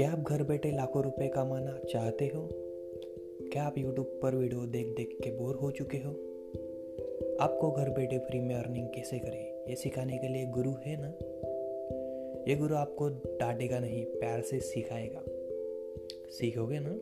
क्या आप घर बैठे लाखों रुपए कमाना चाहते हो? क्या आप YouTube पर वीडियो देख देख के बोर हो चुके हो? आपको घर बैठे फ्री में अर्निंग कैसे करें? ये सिखाने के लिए गुरु है ना? ये गुरु आपको डांटेगा नहीं, प्यार से सिखाएगा। सीखोगे ना?